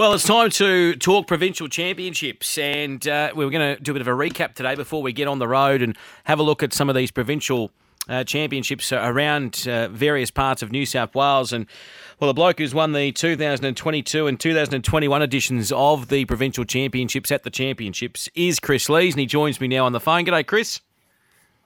Well, it's time to talk provincial championships, and uh, we are going to do a bit of a recap today before we get on the road and have a look at some of these provincial uh, championships around uh, various parts of New South Wales. And well, the bloke who's won the 2022 and 2021 editions of the provincial championships at the championships is Chris Lees, and he joins me now on the phone. G'day, Chris.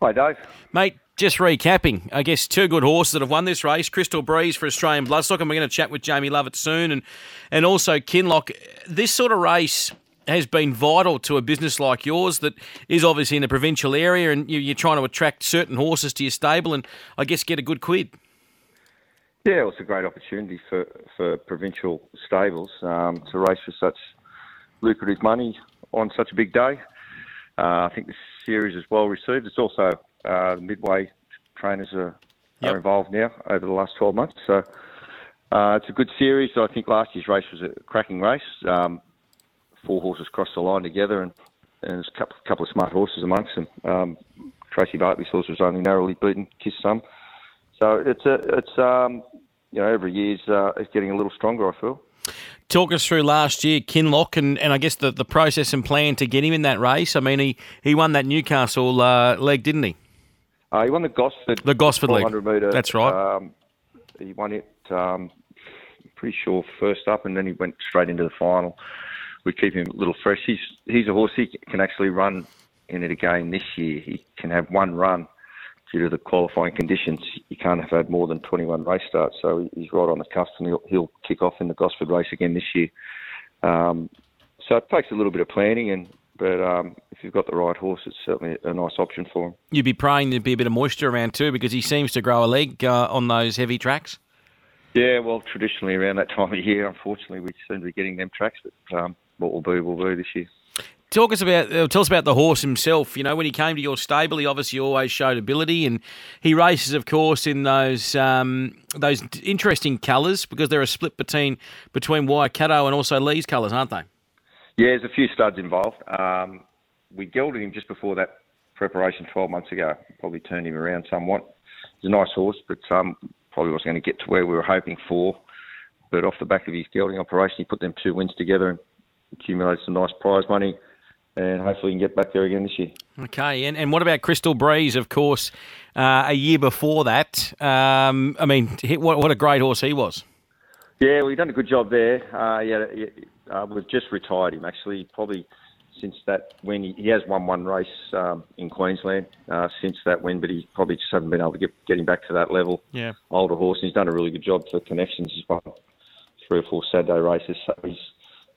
Hi, Dave. Mate, just recapping, I guess two good horses that have won this race: Crystal Breeze for Australian Bloodstock, and we're going to chat with Jamie Lovett soon, and and also Kinlock. This sort of race has been vital to a business like yours that is obviously in the provincial area, and you're trying to attract certain horses to your stable, and I guess get a good quid. Yeah, it was a great opportunity for for provincial stables um, to race for such lucrative money on such a big day. Uh, I think this series is well received. It's also uh, Midway trainers are, yep. are involved now over the last 12 months. So uh, it's a good series. I think last year's race was a cracking race. Um, four horses crossed the line together, and, and there's a couple, couple of smart horses amongst them. Um, Tracy Bartley's horse was only narrowly beaten, Kiss Some. So it's a, it's um, you know every year's uh, it's getting a little stronger. I feel. Talk us through last year, Kinlock, and, and I guess the, the process and plan to get him in that race. I mean, he, he won that Newcastle uh, leg, didn't he? Uh, he won the Gosford. The Gosford League. Metre, That's right. Um, he won it, um, pretty sure, first up, and then he went straight into the final. We keep him a little fresh. He's he's a horse. He can actually run in it again this year. He can have one run due to the qualifying conditions. He can't have had more than 21 race starts, so he's right on the cusp, and he'll, he'll kick off in the Gosford race again this year. Um, so it takes a little bit of planning and but um, if you've got the right horse, it's certainly a nice option for him. You'd be praying there'd be a bit of moisture around too, because he seems to grow a leg uh, on those heavy tracks. Yeah, well, traditionally around that time of year, unfortunately, we seem to be getting them tracks. But um, what will be, will be this year. Talk us about, uh, tell us about the horse himself. You know, when he came to your stable, he obviously always showed ability, and he races, of course, in those um, those interesting colours because they're a split between between Waikato and also Lee's colours, aren't they? Yeah, there's a few studs involved. Um, we gelded him just before that preparation 12 months ago. Probably turned him around somewhat. He's a nice horse, but um, probably wasn't going to get to where we were hoping for. But off the back of his gelding operation, he put them two wins together and accumulated some nice prize money. And hopefully, he can get back there again this year. Okay, and, and what about Crystal Breeze? Of course, uh, a year before that. Um, I mean, what, what a great horse he was. Yeah, we've done a good job there. Uh, yeah, uh, we've just retired him actually, probably since that when he, he has won one race um, in Queensland uh, since that win, but he probably just haven't been able to get get him back to that level. Yeah, older horse. And he's done a really good job for connections. He's won three or four Saturday races. So he's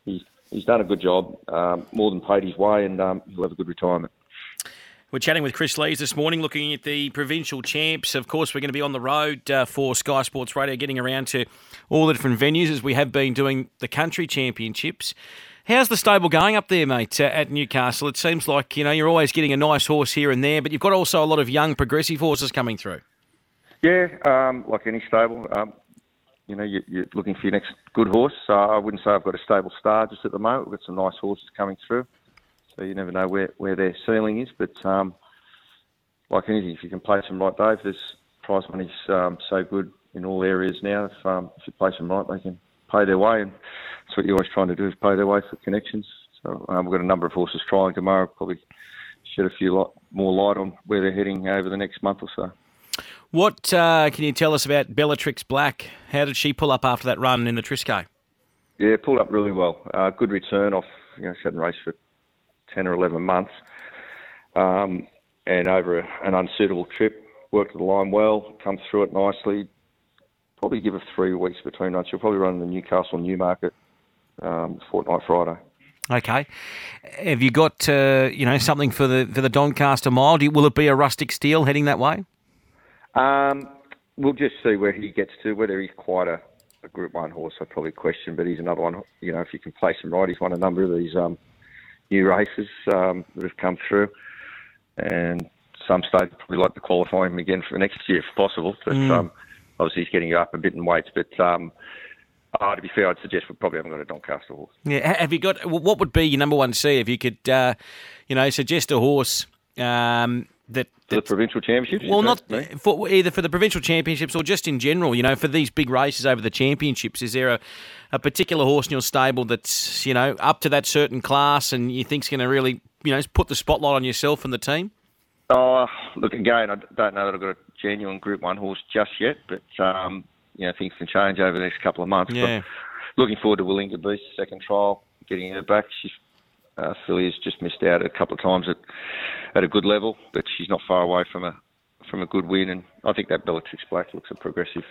he's he's done a good job. Um, more than paid his way, and um, he'll have a good retirement. We're chatting with Chris Lees this morning, looking at the provincial champs. Of course, we're going to be on the road uh, for Sky Sports Radio, getting around to all the different venues as we have been doing the country championships. How's the stable going up there, mate, uh, at Newcastle? It seems like you know you're always getting a nice horse here and there, but you've got also a lot of young progressive horses coming through. Yeah, um, like any stable, um, you know, you, are looking for your next good horse. So I wouldn't say I've got a stable star just at the moment. We've got some nice horses coming through so you never know where, where their ceiling is. But um, like anything, if you can place them right, Dave, there's prize money's um, so good in all areas now. If, um, if you place them right, they can pay their way, and that's what you're always trying to do is pay their way for connections. So um, we've got a number of horses trying tomorrow. Probably shed a few lot more light on where they're heading over the next month or so. What uh, can you tell us about Bellatrix Black? How did she pull up after that run in the Trisco? Yeah, pulled up really well. Uh, good return off. You know, she hadn't raced for 10 or 11 months. Um, and over a, an unsuitable trip, worked the line well, come through it nicely. Probably give her three weeks between runs. She'll probably run the Newcastle Newmarket um, fortnight Friday. Okay. Have you got uh, you know something for the for the Doncaster Mile? You, will it be a rustic steel heading that way? Um, we'll just see where he gets to. Whether he's quite a, a Group One horse, I probably question. But he's another one. You know, if you can place him right, he's won a number of these um, new races um, that have come through, and some states probably like to qualify him again for next year if possible. But mm. um, obviously he's getting up a bit in weights. But um, oh, to be fair, I'd suggest we probably haven't got a Doncaster horse. Yeah, have you got? What would be your number one C if you could, uh, you know, suggest a horse? Um, that, for the provincial championships. Well, not for either for the provincial championships or just in general. You know, for these big races over the championships, is there a, a particular horse in your stable that's you know up to that certain class and you think's going to really you know put the spotlight on yourself and the team? Oh, look again. I don't know that I've got a genuine Group One horse just yet, but um, you know things can change over the next couple of months. Yeah. But looking forward to Willinga Beast second trial, getting her back. She's uh, Philly has just missed out a couple of times at at a good level, but she's not far away from a from a good win. And I think that Bellatrix Black looks a progressive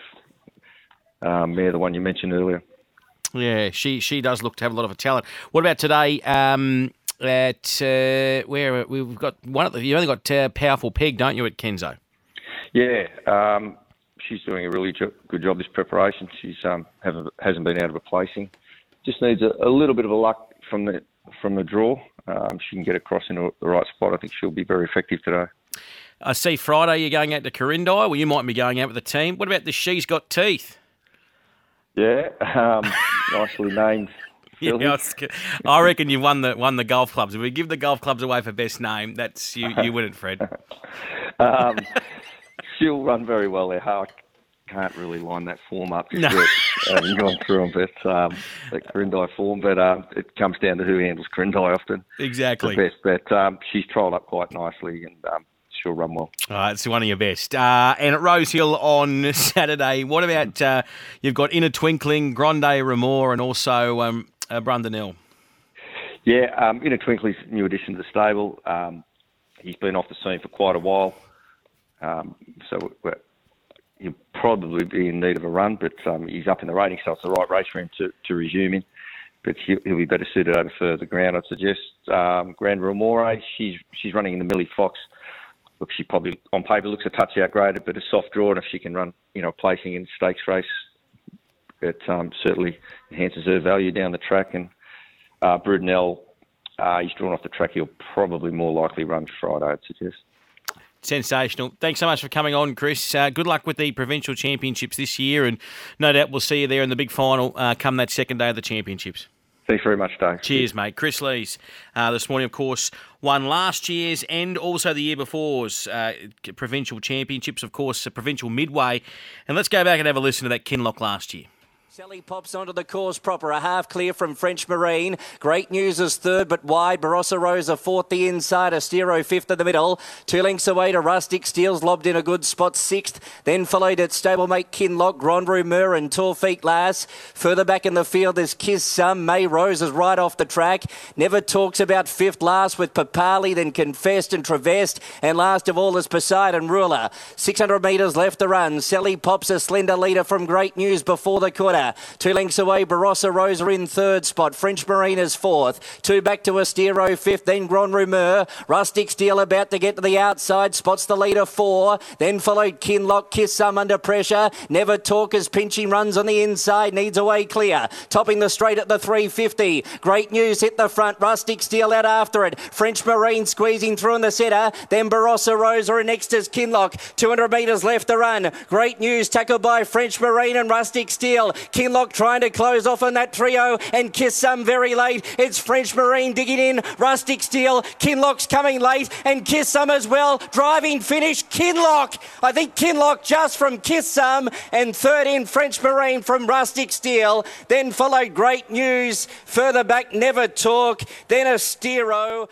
um, mare, the one you mentioned earlier. Yeah, she she does look to have a lot of a talent. What about today? Um, at uh, where we've got one of the, you only got uh, powerful peg, don't you, at Kenzo? Yeah, um, she's doing a really jo- good job this preparation. She's um, hasn't been out of a placing. Just needs a, a little bit of a luck from the from the draw. Um, she can get across into the right spot. I think she'll be very effective today. I see Friday you're going out to Corindai. Well, you might be going out with the team. What about the She's Got Teeth? Yeah, um, nicely named. Yeah, I reckon you won the won the golf clubs. If we give the golf clubs away for best name, that's you. You win it, Fred. um, she'll run very well there. I can't really line that form up just no. yet. Haven't gone through them, but um, that Corindai form. But um, it comes down to who handles Corindai often. Exactly. Best, but um, she's trialled up quite nicely and. Um, she'll run well. All right, it's one of your best. Uh, and at Rosehill on Saturday, what about uh, you've got Inner Twinkling, Grand Rumeur, and also um, uh? Yeah, um, Inner Twinkling's new addition to the stable. Um, he's been off the scene for quite a while, um, so he'll probably be in need of a run. But um, he's up in the rating, so it's the right race for him to, to resume in. But he'll, he'll be better suited over further ground, I'd suggest. Um, Grand Rumeur, she's she's running in the Millie Fox look, she probably on paper looks a touch outgraded, but a soft draw, and if she can run, you know, placing in stakes race, it um, certainly enhances her value down the track. And uh, Brudenell, uh, he's drawn off the track. He'll probably more likely run Friday, I'd suggest. Sensational. Thanks so much for coming on, Chris. Uh, good luck with the provincial championships this year, and no doubt we'll see you there in the big final uh, come that second day of the championships. Thanks very much, Dave. Cheers, mate. Chris Lees uh, this morning, of course, won last year's and also the year before's uh, provincial championships, of course, provincial midway. And let's go back and have a listen to that Kinloch last year. Sally pops onto the course proper, a half clear from French Marine. Great news is third but wide. Barossa Rosa fourth, the inside. Astero fifth in the middle. Two lengths away to Rustic. Steel's lobbed in a good spot sixth. Then followed at stablemate Kinlock, Grand Rumeur and Torfeet Lass. Further back in the field is Kiss Some. May Rose is right off the track. Never talks about fifth last with Papali, then Confessed and Traversed. And last of all is Poseidon Ruler. 600 metres left to run. Sally pops a slender leader from Great News before the quarter. Two lengths away, Barossa Rosa in third spot. French Marina's fourth. Two back to Astero fifth. Then Grand Rumeur. Rustic Steel about to get to the outside. Spots the leader four. Then followed Kinlock. Kiss some under pressure. Never Talk as pinching runs on the inside. Needs away clear. Topping the straight at the 350. Great news hit the front. Rustic Steel out after it. French Marine squeezing through in the centre. Then Barossa Rosa and next is Kinlock. 200 metres left to run. Great news tackled by French Marine and Rustic Steel. Kinloch trying to close off on that trio and kiss some very late. It's French Marine digging in. Rustic Steel. Kinloch's coming late and Kiss Some as well. Driving finish. Kinloch. I think Kinloch just from Kiss Some and third in French Marine from Rustic Steel. Then followed Great News. Further back, Never Talk. Then a Astero.